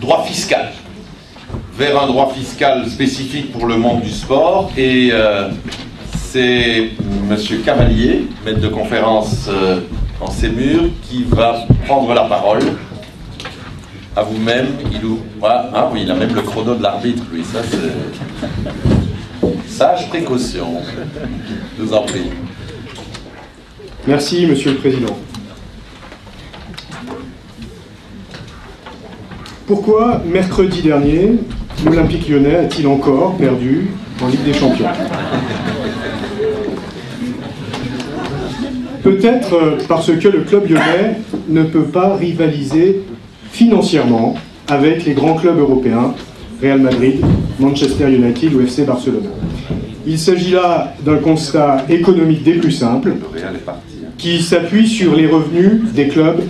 droit fiscal, vers un droit fiscal spécifique pour le monde du sport. Et euh, c'est M. Cavalier, maître de conférence euh, en Sémur, qui va prendre la parole. À vous-même, il ou... Ah, oui, il a même le chrono de l'arbitre, lui. Ça, c'est... Sage précaution. Je vous en prie. Merci, Monsieur le Président. Pourquoi, mercredi dernier, l'Olympique lyonnais a-t-il encore perdu en Ligue des Champions? Peut-être euh, parce que le club lyonnais ne peut pas rivaliser financièrement avec les grands clubs européens, Real Madrid, Manchester United ou FC Barcelone. Il s'agit là d'un constat économique des plus simples, qui s'appuie sur les revenus des clubs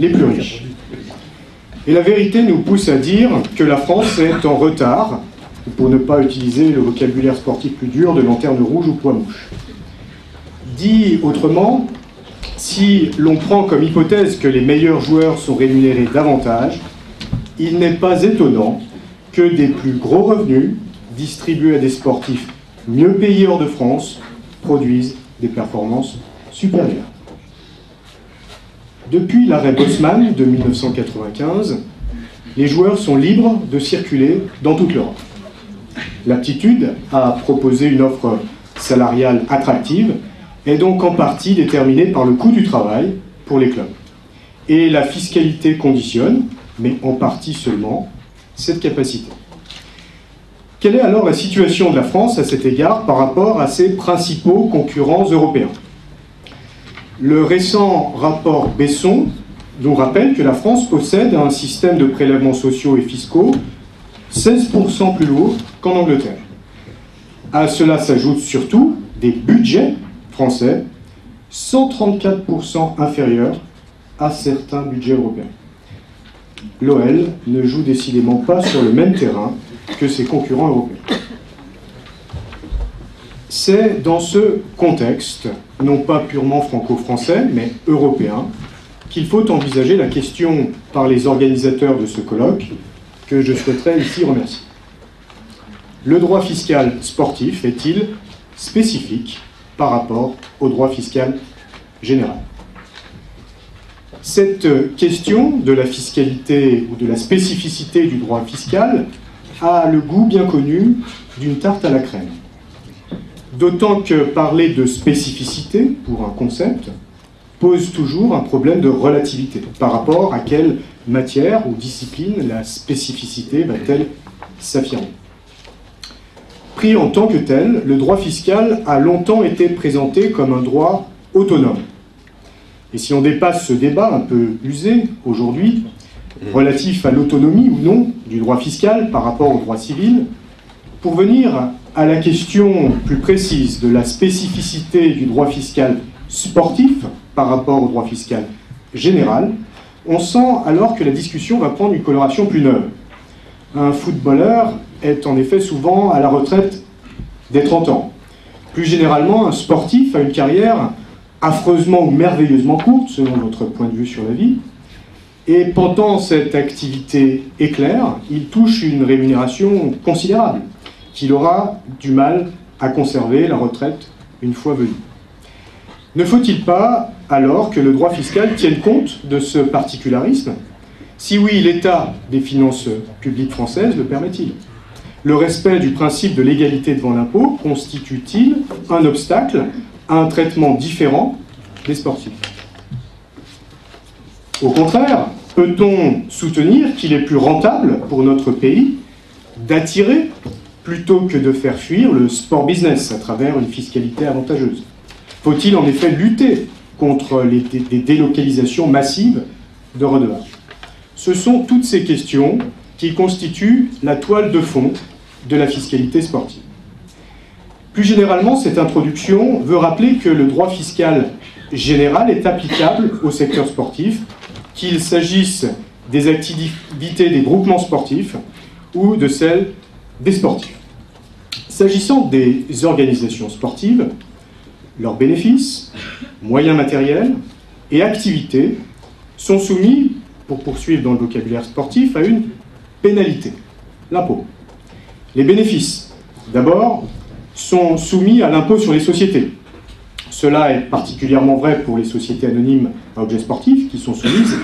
les plus riches. Et la vérité nous pousse à dire que la France est en retard, pour ne pas utiliser le vocabulaire sportif plus dur de lanterne rouge ou poids mouche. Dit autrement, si l'on prend comme hypothèse que les meilleurs joueurs sont rémunérés davantage, il n'est pas étonnant que des plus gros revenus distribués à des sportifs mieux payés hors de France produisent des performances supérieures. Depuis l'arrêt Bosman de 1995, les joueurs sont libres de circuler dans toute l'Europe. L'aptitude à proposer une offre salariale attractive est donc en partie déterminée par le coût du travail pour les clubs. Et la fiscalité conditionne, mais en partie seulement, cette capacité. Quelle est alors la situation de la France à cet égard par rapport à ses principaux concurrents européens? Le récent rapport Besson nous rappelle que la France possède un système de prélèvements sociaux et fiscaux 16% plus lourd qu'en Angleterre. À cela s'ajoutent surtout des budgets français 134% inférieurs à certains budgets européens. L'OL ne joue décidément pas sur le même terrain que ses concurrents européens. C'est dans ce contexte, non pas purement franco-français, mais européen, qu'il faut envisager la question par les organisateurs de ce colloque que je souhaiterais ici remercier. Le droit fiscal sportif est-il spécifique par rapport au droit fiscal général? Cette question de la fiscalité ou de la spécificité du droit fiscal a le goût bien connu d'une tarte à la crème. D'autant que parler de spécificité pour un concept pose toujours un problème de relativité. Par rapport à quelle matière ou discipline la spécificité va-t-elle s'affirmer Pris en tant que tel, le droit fiscal a longtemps été présenté comme un droit autonome. Et si on dépasse ce débat un peu usé aujourd'hui, relatif à l'autonomie ou non du droit fiscal par rapport au droit civil, pour venir à la question plus précise de la spécificité du droit fiscal sportif par rapport au droit fiscal général, on sent alors que la discussion va prendre une coloration plus neuve. Un footballeur est en effet souvent à la retraite dès 30 ans. Plus généralement, un sportif a une carrière affreusement ou merveilleusement courte, selon notre point de vue sur la vie. Et pendant cette activité éclair, il touche une rémunération considérable qu'il aura du mal à conserver la retraite une fois venu. Ne faut-il pas alors que le droit fiscal tienne compte de ce particularisme? Si oui, l'état des finances publiques françaises le permet-il? Le respect du principe de l'égalité devant l'impôt constitue-t-il un obstacle à un traitement différent des sportifs? Au contraire, peut-on soutenir qu'il est plus rentable pour notre pays d'attirer plutôt que de faire fuir le sport business à travers une fiscalité avantageuse Faut-il en effet lutter contre les, délocalisations massives de redevables? Ce sont toutes ces questions qui constituent la toile de fond de la fiscalité sportive. Plus généralement, cette introduction veut rappeler que le droit fiscal général est applicable au secteur sportif, qu'il s'agisse des activités des groupements sportifs ou de celles des sportifs. S'agissant des organisations sportives, leurs bénéfices, moyens matériels et activités sont soumis pour poursuivre dans le vocabulaire sportif, à une pénalité, l'impôt. Les bénéfices, d'abord, sont soumis à l'impôt sur les sociétés. Cela est particulièrement vrai pour les sociétés anonymes à objet sportif qui sont soumises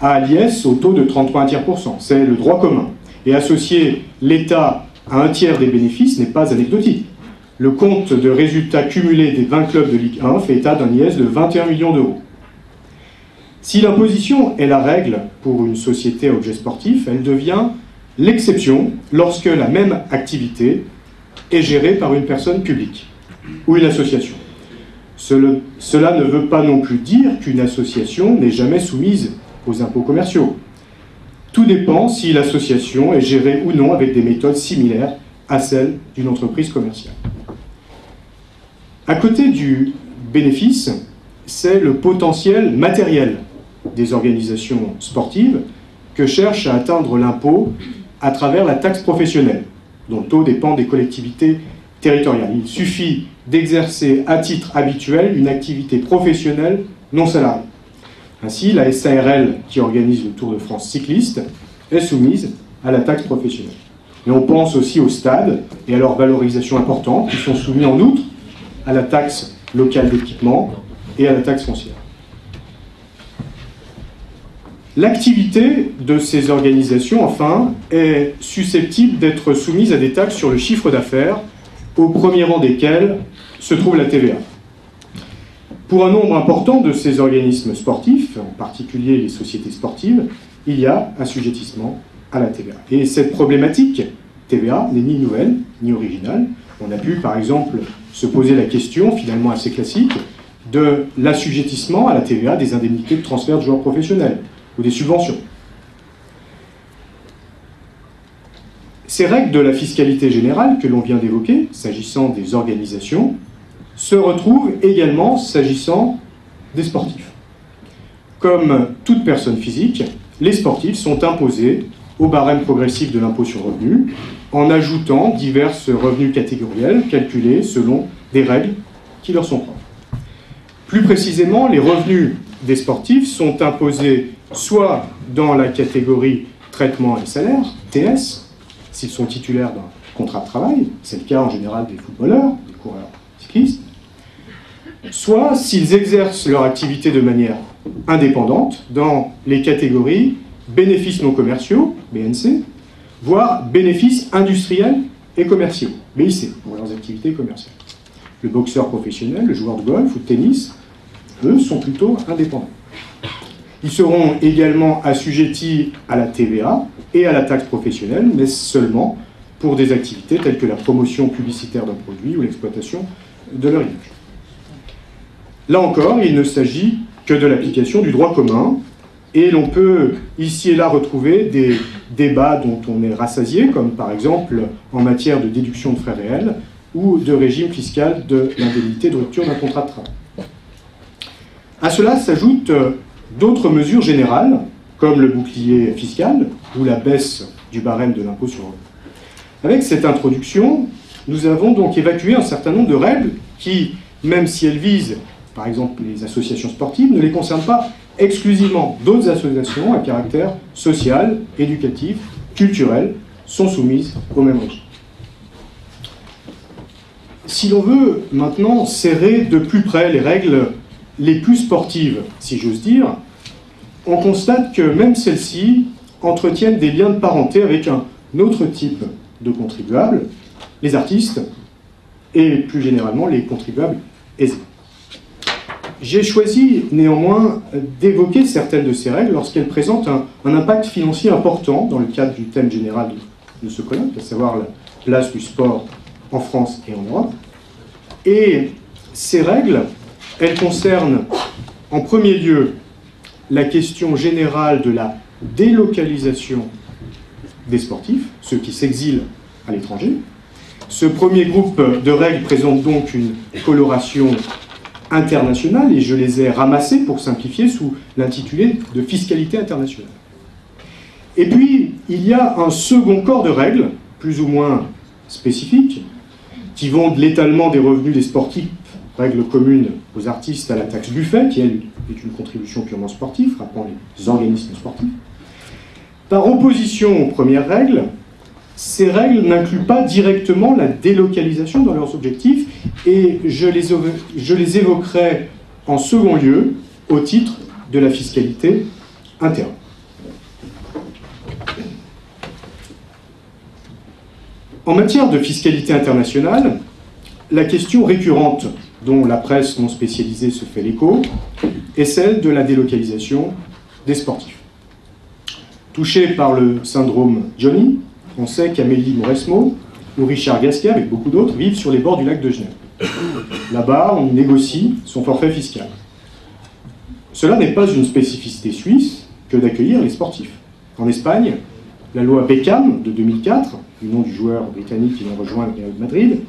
à l'IS au taux de 33,1%. C'est le droit commun. Et associer l'État à un tiers des bénéfices n'est pas anecdotique. Le compte de résultats cumulés des 20 clubs de Ligue 1 fait état d'un IS de 21 millions d'euros. Si l'imposition est la règle pour une société à objet sportif, elle devient l'exception lorsque la même activité est gérée par une personne publique ou une association. Cela ne veut pas non plus dire qu'une association n'est jamais soumise aux impôts commerciaux. Tout dépend si l'association est gérée ou non avec des méthodes similaires à celles d'une entreprise commerciale. À côté du bénéfice, c'est le potentiel matériel des organisations sportives que cherche à atteindre l'impôt à travers la taxe professionnelle, dont le taux dépend des collectivités territoriales. Il suffit d'exercer à titre habituel une activité professionnelle non salariée. Ainsi, la SARL, qui organise le Tour de France cycliste, est soumise à la taxe professionnelle. Et on pense aussi aux stades et à leur valorisation importante, qui sont soumis en outre à la taxe locale d'équipement et à la taxe foncière. L'activité de ces organisations, enfin, est susceptible d'être soumise à des taxes sur le chiffre d'affaires, au premier rang desquelles se trouve la TVA. Pour un nombre important de ces organismes sportifs, en particulier les sociétés sportives, il y a assujettissement à la TVA. Et cette problématique TVA n'est ni nouvelle ni originale. On a pu, par exemple, se poser la question, finalement assez classique, de l'assujettissement à la TVA des indemnités de transfert de joueurs professionnels ou des subventions. Ces règles de la fiscalité générale que l'on vient d'évoquer, s'agissant des organisations, se retrouvent également s'agissant des sportifs. Comme toute personne physique, les sportifs sont imposés au barème progressif de l'impôt sur le revenu en ajoutant divers revenus catégoriels calculés selon des règles qui leur sont propres. Plus précisément, les revenus des sportifs sont imposés soit dans la catégorie traitement et salaire, TS, s'ils sont titulaires d'un contrat de travail, c'est le cas en général des footballeurs, des coureurs cyclistes, soit s'ils exercent leur activité de manière indépendante dans les catégories bénéfices non commerciaux, BNC, voire bénéfices industriels et commerciaux, BIC, pour leurs activités commerciales. Le boxeur professionnel, le joueur de golf ou de tennis, eux, sont plutôt indépendants. Ils seront également assujettis à la TVA et à la taxe professionnelle, mais seulement pour des activités telles que la promotion publicitaire d'un produit ou l'exploitation de leur image. Là encore, il ne s'agit que de l'application du droit commun, et l'on peut ici et là retrouver des débats dont on est rassasié, comme par exemple en matière de déduction de frais réels ou de régime fiscal de l'indemnité de rupture d'un contrat de travail. À cela s'ajoutent d'autres mesures générales, comme le bouclier fiscal ou la baisse du barème de l'impôt sur le. Avec cette introduction, nous avons donc évacué un certain nombre de règles qui, même si elles visent par exemple les associations sportives, ne les concernent pas exclusivement. D'autres associations à caractère social, éducatif, culturel sont soumises au même régime. Si l'on veut maintenant serrer de plus près les règles les plus sportives, si j'ose dire, on constate que même celles-ci entretiennent des liens de parenté avec un autre type de contribuables, les artistes, et plus généralement les contribuables aisés. J'ai choisi néanmoins d'évoquer certaines de ces règles lorsqu'elles présentent un, impact financier important dans le cadre du thème général de, ce colloque, à savoir la place du sport en France et en Europe. Et ces règles, elles concernent en premier lieu la question générale de la délocalisation des sportifs, ceux qui s'exilent à l'étranger. Ce premier groupe de règles présente donc une coloration internationales et je les ai ramassées pour simplifier sous l'intitulé de fiscalité internationale. Et puis, il y a un second corps de règles, plus ou moins spécifiques, qui vont de l'étalement des revenus des sportifs règle commune aux artistes à la taxe Buffet, qui elle est une contribution purement sportive, frappant les organismes sportifs. Par opposition aux premières règles, ces règles n'incluent pas directement la délocalisation dans leurs objectifs et je les, je les évoquerai en second lieu au titre de la fiscalité interne. En matière de fiscalité internationale, la question récurrente dont la presse non spécialisée se fait l'écho est celle de la délocalisation des sportifs. Touché par le syndrome Johnny, on sait qu'Amélie Mauresmo ou Richard Gasquet, avec beaucoup d'autres, vivent sur les bords du lac de Genève. Là-bas, on négocie son forfait fiscal. Cela n'est pas une spécificité suisse que d'accueillir les sportifs. En Espagne, la loi Beckham de 2004, du nom du joueur britannique qui vient rejoindre le Real Madrid,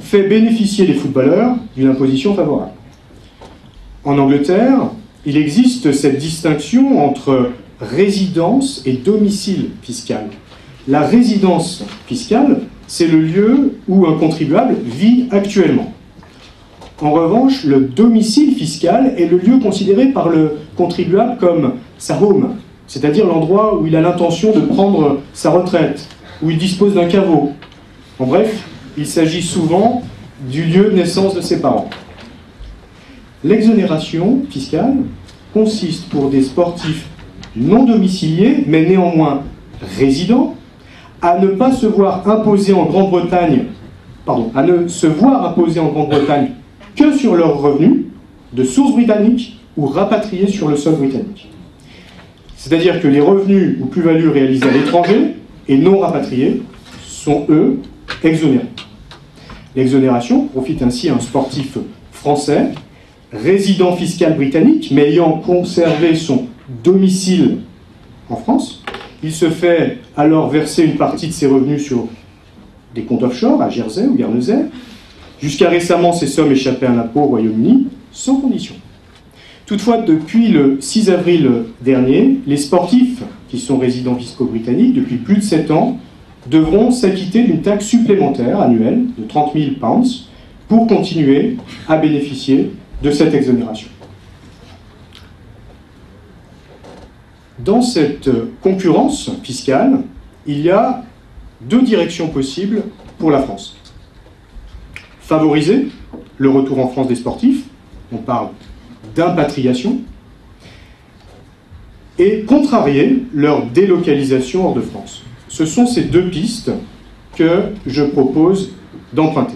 fait bénéficier les footballeurs d'une imposition favorable. En Angleterre, il existe cette distinction entre résidence et domicile fiscal. La résidence fiscale, c'est le lieu où un contribuable vit actuellement. En revanche, le domicile fiscal est le lieu considéré par le contribuable comme sa home, c'est-à-dire l'endroit où il a l'intention de prendre sa retraite, où il dispose d'un caveau. En bref, il s'agit souvent du lieu de naissance de ses parents. L'exonération fiscale consiste pour des sportifs non domiciliés, mais néanmoins résidents, à ne pas se voir imposer en Grande-Bretagne, se voir imposer en Grande-Bretagne que sur leurs revenus de source britannique ou rapatriés sur le sol britannique. C'est-à-dire que les revenus ou plus-values réalisés à l'étranger et non rapatriés sont, eux, exonérés. L'exonération profite ainsi à un sportif français, résident fiscal britannique, mais ayant conservé son domicile en France. Il se fait alors verser une partie de ses revenus sur des comptes offshore à Jersey ou Guernesey. Jusqu'à récemment, ces sommes échappaient à l'impôt au Royaume-Uni sans condition. Toutefois, depuis le 6 avril dernier, les sportifs qui sont résidents fiscaux britanniques depuis plus de 7 ans devront s'acquitter d'une taxe supplémentaire annuelle de 30 000 pounds pour continuer à bénéficier de cette exonération. Dans cette concurrence fiscale, il y a deux directions possibles pour la France. Favoriser le retour en France des sportifs, on parle d'impatriation, et contrarier leur délocalisation hors de France. Ce sont ces deux pistes que je propose d'emprunter.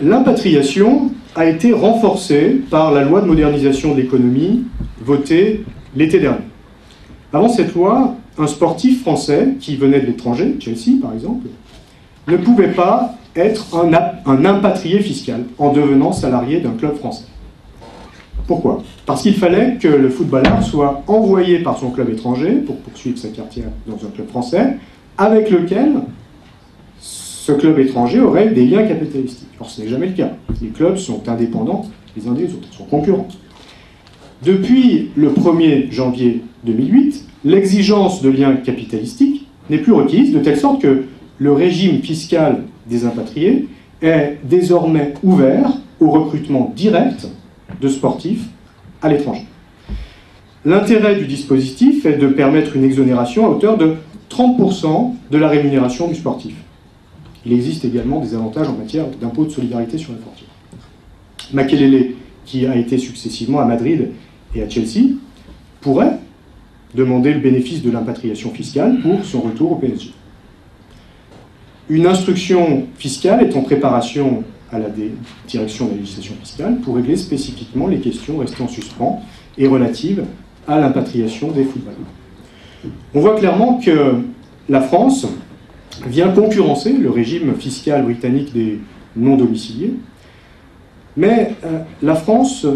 L'impatriation a été renforcée par la loi de modernisation de l'économie votée l'été dernier. Avant cette loi, un sportif français qui venait de l'étranger, Chelsea par exemple, ne pouvait pas être un, un impatrié fiscal en devenant salarié d'un club français. Pourquoi? Parce qu'il fallait que le footballeur soit envoyé par son club étranger pour poursuivre sa carrière dans un club français, avec lequel ce club étranger aurait des liens capitalistiques. Or, ce n'est jamais le cas. Les clubs sont indépendants les uns des autres, sont concurrents. Depuis le 1er janvier 2008, l'exigence de liens capitalistiques n'est plus requise, de telle sorte que le régime fiscal des impatriés est désormais ouvert au recrutement direct de sportifs à l'étranger. L'intérêt du dispositif est de permettre une exonération à hauteur de 30% de la rémunération du sportif. Il existe également des avantages en matière d'impôt de solidarité sur la fortune. Makelele, qui a été successivement à Madrid et à Chelsea, pourrait demander le bénéfice de l'impatriation fiscale pour son retour au PSG. Une instruction fiscale est en préparation à la direction de la législation fiscale pour régler spécifiquement les questions restant en suspens et relatives à l'impatriation des footballeurs. On voit clairement que la France vient concurrencer le régime fiscal britannique des non-domiciliés, mais euh, la France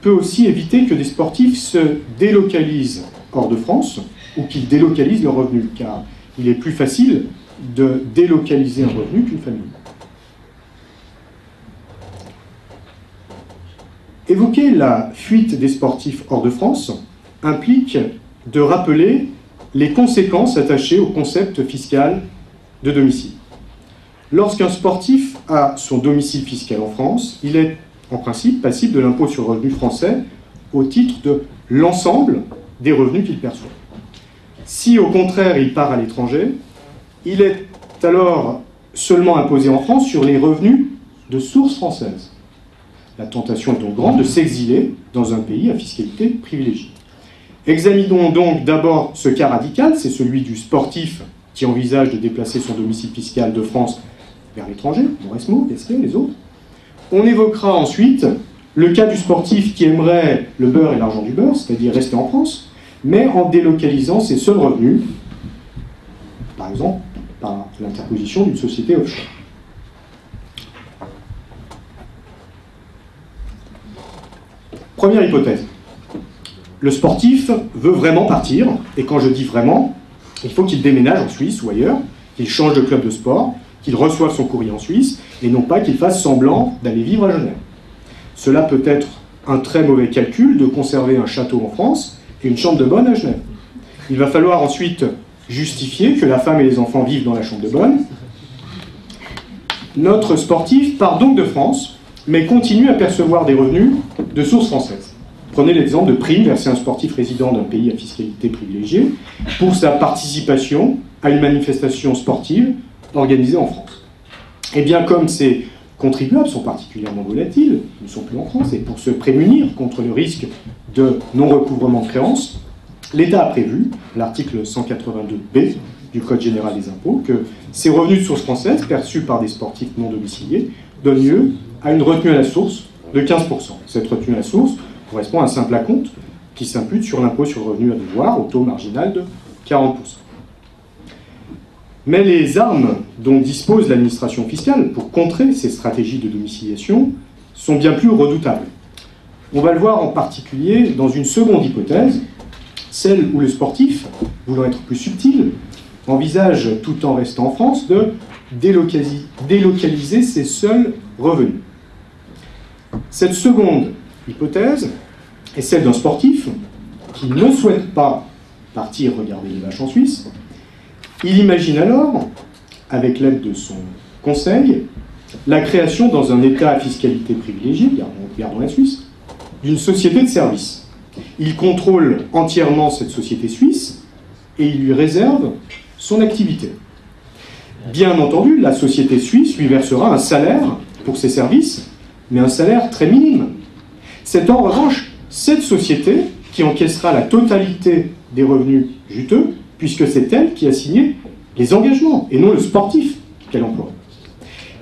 peut aussi éviter que des sportifs se délocalisent hors de France ou qu'ils délocalisent leurs revenus, car il est plus facile de délocaliser un revenu qu'une famille. Évoquer la fuite des sportifs hors de France implique de rappeler les conséquences attachées au concept fiscal de domicile. Lorsqu'un sportif a son domicile fiscal en France, il est en principe passible de l'impôt sur le revenu français au titre de l'ensemble des revenus qu'il perçoit. Si au contraire il part à l'étranger, il est alors seulement imposé en France sur les revenus de source française. La tentation est donc grande de s'exiler dans un pays à fiscalité privilégiée. Examinons donc d'abord ce cas radical, c'est celui du sportif qui envisage de déplacer son domicile fiscal de France vers l'étranger, Mauresmo, Pesquet, les autres. On évoquera ensuite le cas du sportif qui aimerait le beurre et l'argent du beurre, c'est-à-dire rester en France, mais en délocalisant ses seuls revenus, par exemple par l'interposition d'une société offshore. Première hypothèse. Le sportif veut vraiment partir, et quand je dis vraiment, il faut qu'il déménage en Suisse ou ailleurs, qu'il change de club de sport, qu'il reçoive son courrier en Suisse, et non pas qu'il fasse semblant d'aller vivre à Genève. Cela peut être un très mauvais calcul de conserver un château en France et une chambre de bonne à Genève. Il va falloir ensuite justifier que la femme et les enfants vivent dans la chambre de bonne. Notre sportif part donc de France, mais continue à percevoir des revenus de source française. Prenez l'exemple de primes versées à un sportif résident d'un pays à fiscalité privilégiée pour sa participation à une manifestation sportive organisée en France. Et eh bien comme ces contribuables sont particulièrement volatiles, ils ne sont plus en France, et pour se prémunir contre le risque de non-recouvrement de créances, l'État a prévu, l'article 182b du Code général des impôts, que ces revenus de source française perçus par des sportifs non domiciliés donnent lieu à une retenue à la source de 15%. Cette retenue à la source correspond à un simple acompte qui s'impute sur l'impôt sur le revenu à devoir au taux marginal de 40%. Mais les armes dont dispose l'administration fiscale pour contrer ces stratégies de domiciliation sont bien plus redoutables. On va le voir en particulier dans une seconde hypothèse, celle où le sportif, voulant être plus subtil, envisage, tout en restant en France, de délocaliser, délocaliser ses seuls revenus. Cette seconde hypothèse est celle d'un sportif qui ne souhaite pas partir regarder les vaches en Suisse. Il imagine alors, avec l'aide de son conseil, la création dans un État à fiscalité privilégiée, regardons la Suisse, d'une société de services. Il contrôle entièrement cette société suisse et il lui réserve son activité. Bien entendu, la société suisse lui versera un salaire pour ses services, mais un salaire très minime, c'est en revanche cette société qui encaissera la totalité des revenus juteux, puisque c'est elle qui a signé les engagements, et non le sportif qu'elle emploie.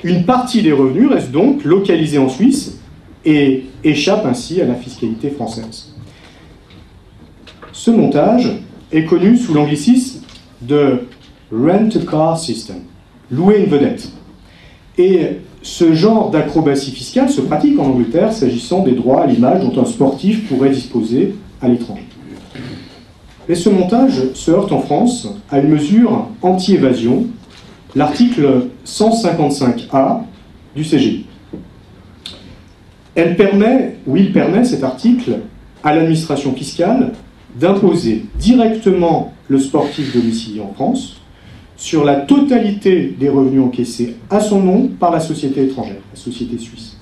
Une partie des revenus reste donc localisée en Suisse et échappe ainsi à la fiscalité française. Ce montage est connu sous l'anglicisme de rent-a-car system, louer une vedette. Et ce genre d'acrobatie fiscale se pratique en Angleterre s'agissant des droits à l'image dont un sportif pourrait disposer à l'étranger. Mais ce montage se heurte en France à une mesure anti-évasion, l'article 155A du CGI. Elle permet, ou il permet cet article, à l'administration fiscale d'imposer directement le sportif domicilié en France sur la totalité des revenus encaissés à son nom par la société étrangère, la société suisse.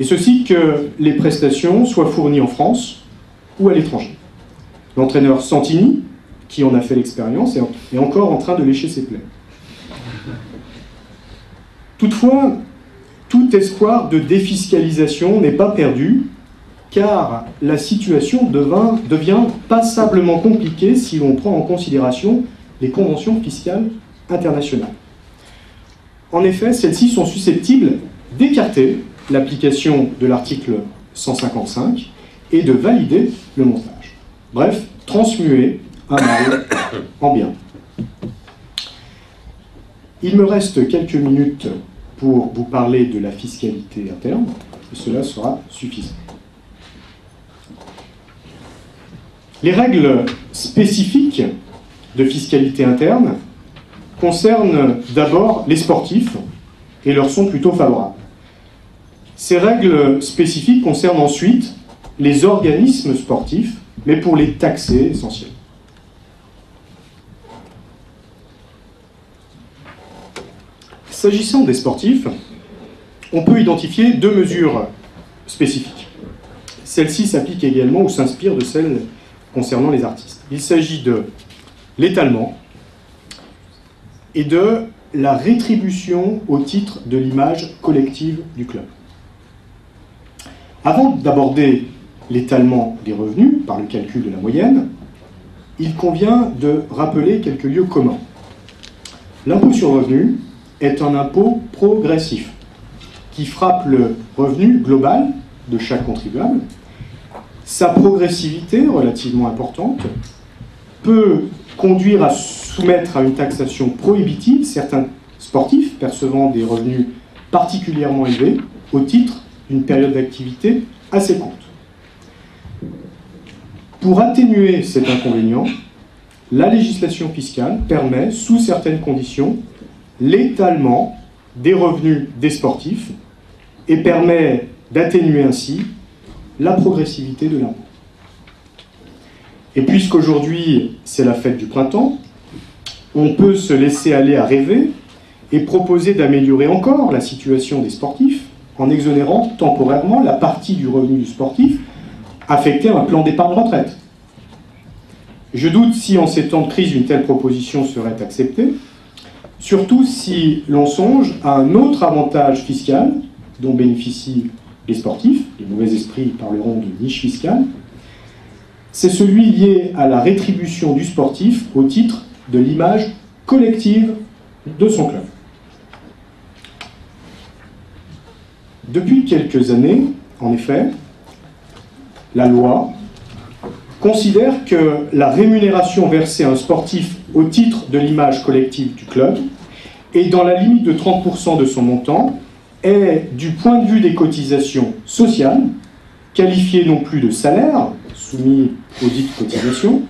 Et ceci que les prestations soient fournies en France ou à l'étranger. L'entraîneur Santini, qui en a fait l'expérience, est encore en train de lécher ses plaies. Toutefois, tout espoir de défiscalisation n'est pas perdu, car la situation devient passablement compliquée si l'on prend en considération les conventions fiscales internationales. En effet, celles-ci sont susceptibles d'écarter l'application de l'article 155 et de valider le montage. Bref, transmuer un mal en bien. Il me reste quelques minutes pour vous parler de la fiscalité interne, et cela sera suffisant. Les règles spécifiques de fiscalité interne concernent d'abord les sportifs et leur sont plutôt favorables. Ces règles spécifiques concernent ensuite les organismes sportifs, mais pour les taxer essentiellement. S'agissant des sportifs, on peut identifier deux mesures spécifiques. Celle-ci s'applique également ou s'inspire de celles concernant les artistes. Il s'agit de l'étalement et de la rétribution au titre de l'image collective du club. Avant d'aborder l'étalement des revenus par le calcul de la moyenne, il convient de rappeler quelques lieux communs. L'impôt sur le revenu est un impôt progressif qui frappe le revenu global de chaque contribuable. Sa progressivité, relativement importante, peut conduire à soumettre à une taxation prohibitive certains sportifs percevant des revenus particulièrement élevés au titre d'une période d'activité assez courte. Pour atténuer cet inconvénient, la législation fiscale permet, sous certaines conditions, l'étalement des revenus des sportifs et permet d'atténuer ainsi la progressivité de l'impôt. Et puisqu'aujourd'hui c'est la fête du printemps, on peut se laisser aller à rêver et proposer d'améliorer encore la situation des sportifs en exonérant temporairement la partie du revenu du sportif affectée à un plan d'épargne retraite. Je doute si en ces temps de crise une telle proposition serait acceptée, surtout si l'on songe à un autre avantage fiscal dont bénéficient les sportifs, les mauvais esprits parleront de niche fiscale, c'est celui lié à la rétribution du sportif au titre de l'image collective de son club. Depuis quelques années, en effet, la loi considère que la rémunération versée à un sportif au titre de l'image collective du club et dans la limite de 30% de son montant est, du point de vue des cotisations sociales, qualifiée non plus de salaire, soumis aux dites cotisations,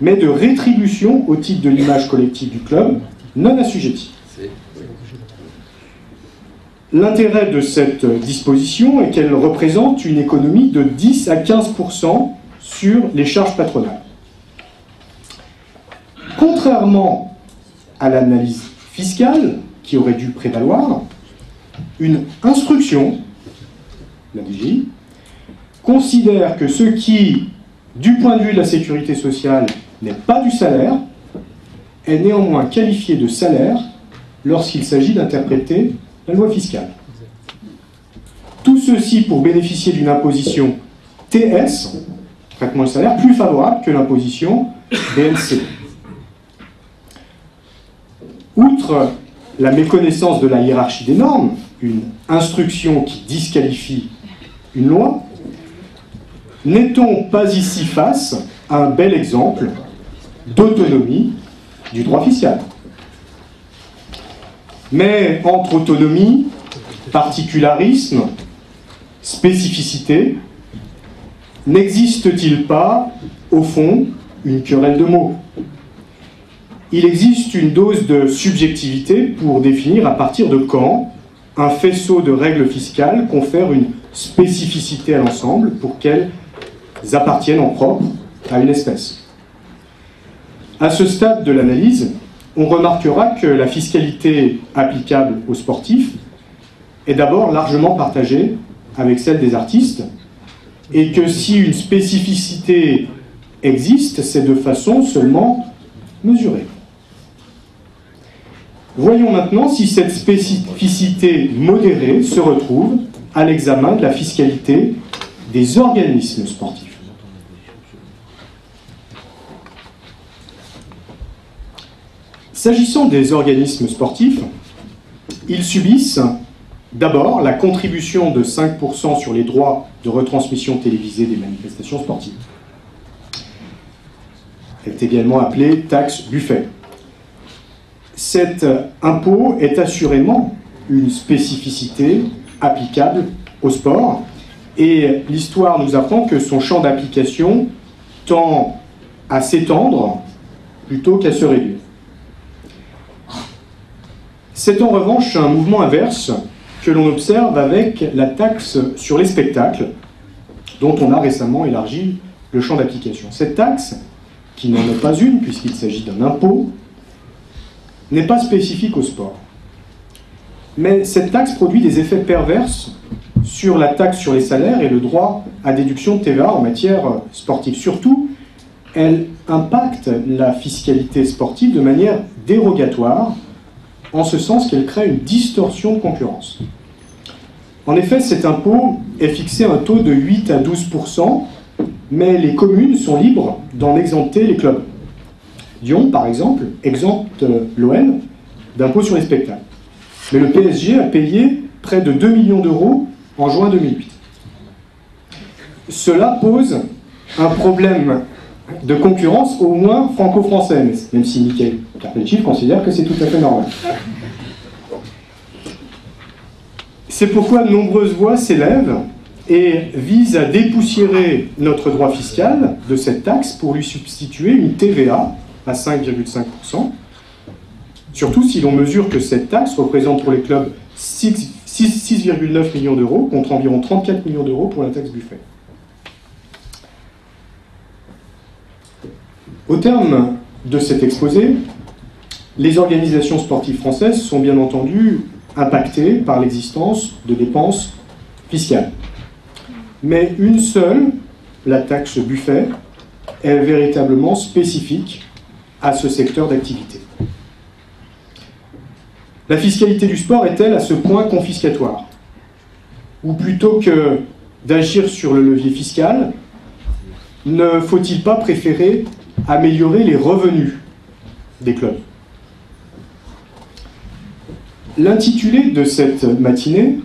mais de rétribution au titre de l'image collective du club, non assujettie. L'intérêt de cette disposition est qu'elle représente une économie de 10 à 15% sur les charges patronales. Contrairement à l'analyse fiscale qui aurait dû prévaloir, une instruction, la DGI, considère que ce qui, du point de vue de la sécurité sociale, n'est pas du salaire, est néanmoins qualifié de salaire lorsqu'il s'agit d'interpréter la loi fiscale. Tout ceci pour bénéficier d'une imposition TS, traitement de salaire, plus favorable que l'imposition BNC. Outre la méconnaissance de la hiérarchie des normes, une instruction qui disqualifie une loi, n'est-on pas ici face à un bel exemple d'autonomie du droit fiscal Mais entre autonomie, particularisme, spécificité, n'existe-t-il pas, au fond, une querelle de mots? Il existe une dose de subjectivité pour définir à partir de quand un faisceau de règles fiscales confère une spécificité à l'ensemble pour appartiennent en propre à une espèce. À ce stade de l'analyse, on remarquera que la fiscalité applicable aux sportifs est d'abord largement partagée avec celle des artistes, et que si une spécificité existe, c'est de façon seulement mesurée. Voyons maintenant si cette spécificité modérée se retrouve à l'examen de la fiscalité des organismes sportifs. S'agissant des organismes sportifs, ils subissent d'abord la contribution de 5% sur les droits de retransmission télévisée des manifestations sportives. Elle est également appelée taxe buffet. Cet impôt est assurément une spécificité applicable au sport et l'histoire nous apprend que son champ d'application tend à s'étendre plutôt qu'à se réduire. C'est en revanche un mouvement inverse que l'on observe avec la taxe sur les spectacles, dont on a récemment élargi le champ d'application. Cette taxe, qui n'en est pas une puisqu'il s'agit d'un impôt, n'est pas spécifique au sport. Mais cette taxe produit des effets perverses sur la taxe sur les salaires et le droit à déduction de TVA en matière sportive. Surtout, elle impacte la fiscalité sportive de manière dérogatoire, en ce sens qu'elle crée une distorsion de concurrence. En effet, cet impôt est fixé à un taux de 8 à 12% mais les communes sont libres d'en exempter les clubs. Lyon, par exemple, exempte l'OL d'impôt sur les spectacles. Mais le PSG a payé près de 2 millions d'euros en juin 2008. Cela pose un problème de concurrence au moins franco-français, même si Michael Carpentier considère que c'est tout à fait normal. C'est pourquoi de nombreuses voix s'élèvent et visent à dépoussiérer notre droit fiscal de cette taxe pour lui substituer une TVA à 5,5%, surtout si l'on mesure que cette taxe représente pour les clubs 6,9 millions d'euros contre environ 34 millions d'euros pour la taxe Buffet. Au terme de cet exposé, les organisations sportives françaises sont bien entendu impactées par l'existence de dépenses fiscales. Mais une seule, la taxe Buffet, est véritablement spécifique à ce secteur d'activité. La fiscalité du sport est-elle à ce point confiscatoire? Ou plutôt que d'agir sur le levier fiscal, ne faut-il pas préférer améliorer les revenus des clubs? L'intitulé de cette matinée,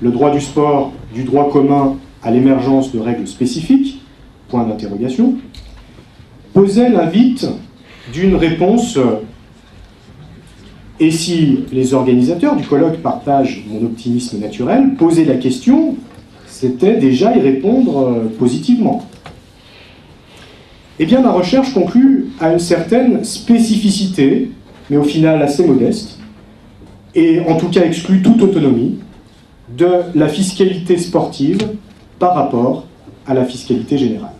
le droit du sport du droit commun à l'émergence de règles spécifiques, point d'interrogation, posait l'invite d'une réponse et si les organisateurs du colloque partagent mon optimisme naturel, poser la question, c'était déjà y répondre positivement. Eh bien, ma recherche conclut à une certaine spécificité, mais au final assez modeste, et en tout cas exclut toute autonomie, de la fiscalité sportive par rapport à la fiscalité générale.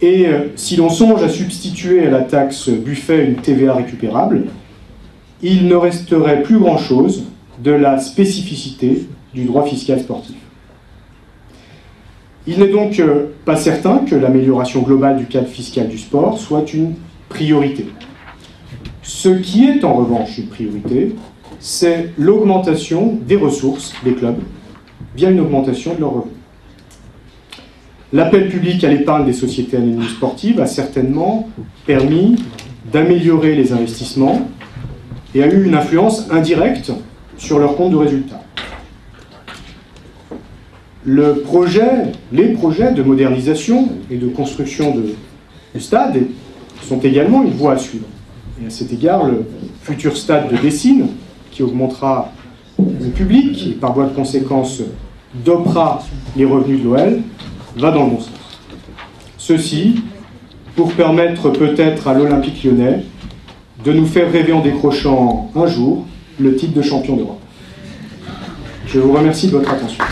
Et euh, si l'on songe à substituer à la taxe buffet une TVA récupérable, il ne resterait plus grand-chose de la spécificité du droit fiscal sportif. Il n'est donc euh, pas certain que l'amélioration globale du cadre fiscal du sport soit une priorité. Ce qui est en revanche une priorité, c'est l'augmentation des ressources des clubs via une augmentation de leurs revenus. L'appel public à l'épargne des sociétés anonymes sportives a certainement permis d'améliorer les investissements et a eu une influence indirecte sur leur compte de résultats le projet, les projets de modernisation et de construction de, stade sont également une voie à suivre. Et à cet égard, le futur stade de Dessine, qui augmentera le public et par voie de conséquence dopera les revenus de l'OL, va dans le bon sens. Ceci pour permettre peut-être à l'Olympique lyonnais de nous faire rêver en décrochant un jour le titre de champion d'Europe. Je vous remercie de votre attention.